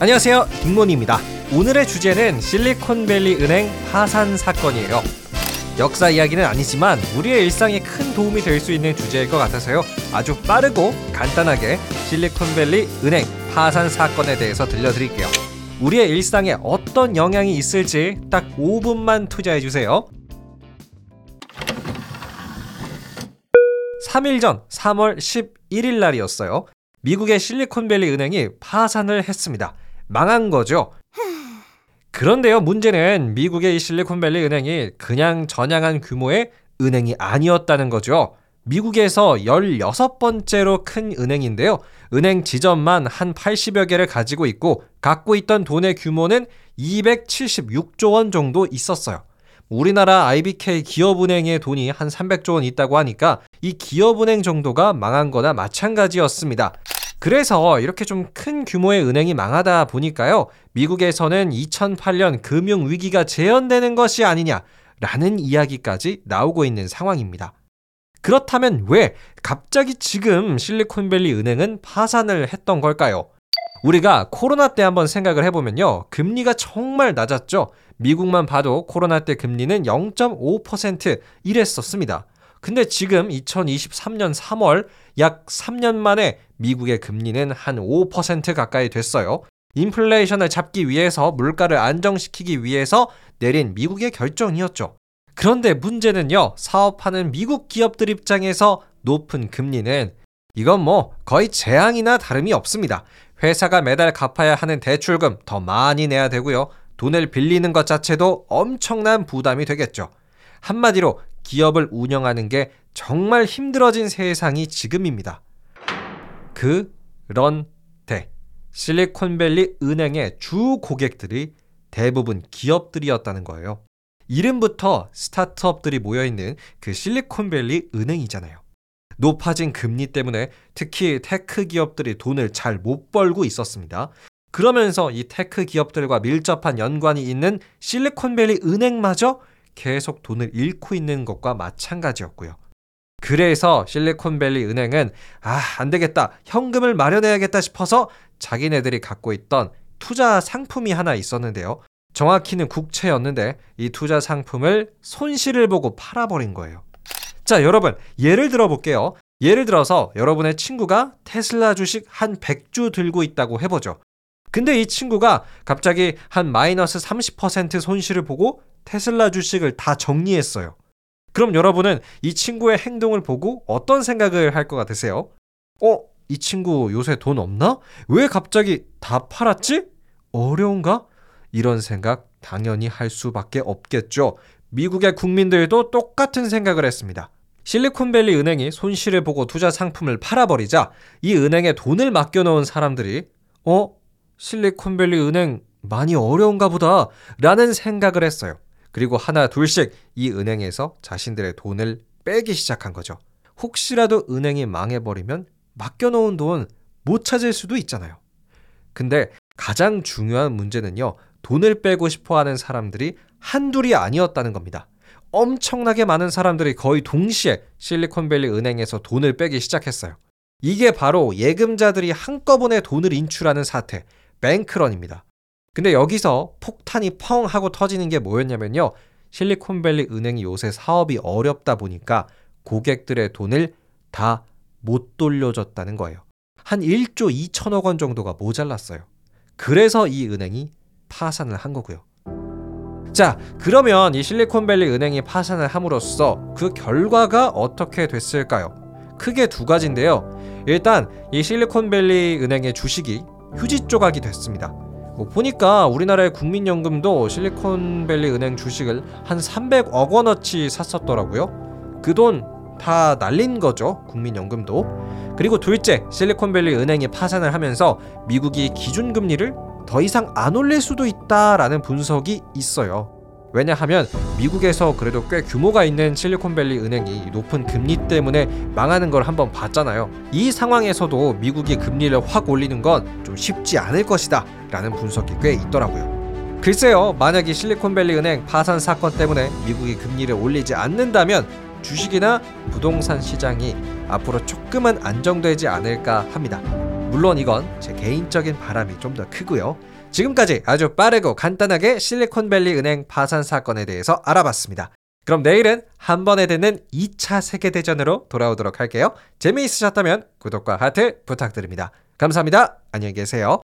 안녕하세요. 딩몬입니다. 오늘의 주제는 실리콘밸리 은행 파산 사건이에요. 역사 이야기는 아니지만 우리의 일상에 큰 도움이 될 수 있는 주제일 것 같아서요. 아주 빠르고 간단하게 실리콘밸리 은행 파산 사건에 대해서 들려드릴게요. 우리의 일상에 어떤 영향이 있을지 딱 5분만 투자해 주세요. 3일 전 3월 11일 날이었어요. 미국의 실리콘밸리 은행이 파산을 했습니다. 망한 거죠. 그런데요, 문제는 미국의 이 실리콘밸리 은행이 그냥 전향한 규모의 은행이 아니었다는 거죠. 미국에서 16번째로 큰 은행인데요. 은행 지점만 한 80여 개를 가지고 있고 갖고 있던 돈의 규모는 276조 원 정도 있었어요. 우리나라 IBK 기업은행의 돈이 한 300조 원 있다고 하니까 이 기업은행 정도가 망한 거나 마찬가지였습니다. 그래서 이렇게 좀 큰 규모의 은행이 망하다 보니까요. 미국에서는 2008년 금융 위기가 재현되는 것이 아니냐라는 이야기까지 나오고 있는 상황입니다. 그렇다면 왜 갑자기 지금 실리콘밸리 은행은 파산을 했던 걸까요? 우리가 코로나 때 한번 생각을 해보면요. 금리가 정말 낮았죠. 미국만 봐도 코로나 때 금리는 0.5% 이랬었습니다. 근데 지금 2023년 3월 약 3년 만에 미국의 금리는 한 5% 가까이 됐어요. 인플레이션을 잡기 위해서 물가를 안정시키기 위해서 내린 미국의 결정이었죠. 그런데 문제는요, 사업하는 미국 기업들 입장에서 높은 금리는 이건 뭐 거의 재앙이나 다름이 없습니다. 회사가 매달 갚아야 하는 대출금 더 많이 내야 되고요. 돈을 빌리는 것 자체도 엄청난 부담이 되겠죠. 한마디로 기업을 운영하는 게 정말 힘들어진 세상이 지금입니다. 그런데 실리콘밸리 은행의 주 고객들이 대부분 기업들이었다는 거예요. 이름부터 스타트업들이 모여있는 그 실리콘밸리 은행이잖아요. 높아진 금리 때문에 특히 tech 기업들이 돈을 잘 못 벌고 있었습니다. 그러면서 이 tech 기업들과 밀접한 연관이 있는 실리콘밸리 은행마저 계속 돈을 잃고 있는 것과 마찬가지였고요. 그래서 실리콘밸리 은행은 아, 안 되겠다. 현금을 마련해야겠다 싶어서 자기네들이 갖고 있던 투자 상품이 하나 있었는데요. 정확히는 국채였는데 이 투자 상품을 손실을 보고 팔아버린 거예요. 자, 여러분, 예를 들어 볼게요. 예를 들어서 여러분의 친구가 테슬라 주식 한 100주 들고 있다고 해보죠. 근데 이 친구가 갑자기 한 마이너스 30% 손실을 보고 테슬라 주식을 다 정리했어요. 그럼 여러분은 이 친구의 행동을 보고 어떤 생각을 할 것 같으세요? 어? 이 친구 요새 돈 없나? 왜 갑자기 다 팔았지? 어려운가? 이런 생각 당연히 할 수밖에 없겠죠. 미국의 국민들도 똑같은 생각을 했습니다. 실리콘밸리 은행이 손실을 보고 투자 상품을 팔아버리자 이 은행에 돈을 맡겨놓은 사람들이 어? 실리콘밸리 은행 많이 어려운가 보다 라는 생각을 했어요. 그리고 하나 둘씩 이 은행에서 자신들의 돈을 빼기 시작한 거죠. 혹시라도 은행이 망해버리면 맡겨놓은 돈 못 찾을 수도 있잖아요. 근데 가장 중요한 문제는요, 돈을 빼고 싶어 하는 사람들이 한둘이 아니었다는 겁니다. 엄청나게 많은 사람들이 거의 동시에 실리콘밸리 은행에서 돈을 빼기 시작했어요. 이게 바로 예금자들이 한꺼번에 돈을 인출하는 사태, 뱅크런입니다. 근데 여기서 폭탄이 펑 하고 터지는 게 뭐였냐면요. 실리콘밸리 은행이 요새 사업이 어렵다 보니까 고객들의 돈을 다 못 돌려줬다는 거예요. 한 1조 2천억 원 정도가 모자랐어요. 그래서 이 은행이 파산을 한 거고요. 자, 그러면 이 실리콘밸리 은행이 파산을 함으로써 그 결과가 어떻게 됐을까요? 크게 두 가지인데요. 일단 이 실리콘밸리 은행의 주식이 휴지 조각이 됐습니다. 뭐 보니까 우리나라의 국민연금도 실리콘밸리 은행 주식을 한 300억 원어치 샀었더라고요. 그 돈 다 날린 거죠. 국민연금도. 그리고 둘째, 실리콘밸리 은행이 파산을 하면서 미국이 기준금리를 더 이상 안 올릴 수도 있다라는 분석이 있어요. 왜냐하면 미국에서 그래도 꽤 규모가 있는 실리콘밸리 은행이 높은 금리 때문에 망하는 걸 한번 봤잖아요. 이 상황에서도 미국이 금리를 확 올리는 건 좀 쉽지 않을 것이다 라는 분석이 꽤 있더라고요. 글쎄요, 만약 이 실리콘밸리 은행 파산 사건 때문에 미국이 금리를 올리지 않는다면 주식이나 부동산 시장이 앞으로 조금은 안정되지 않을까 합니다. 물론 이건 제 개인적인 바람이 좀 더 크고요. 지금까지 아주 빠르고 간단하게 실리콘밸리 은행 파산 사건에 대해서 알아봤습니다. 그럼 내일은 한 번에 듣는 2차 세계대전으로 돌아오도록 할게요. 재미있으셨다면 구독과 하트 부탁드립니다. 감사합니다. 안녕히 계세요.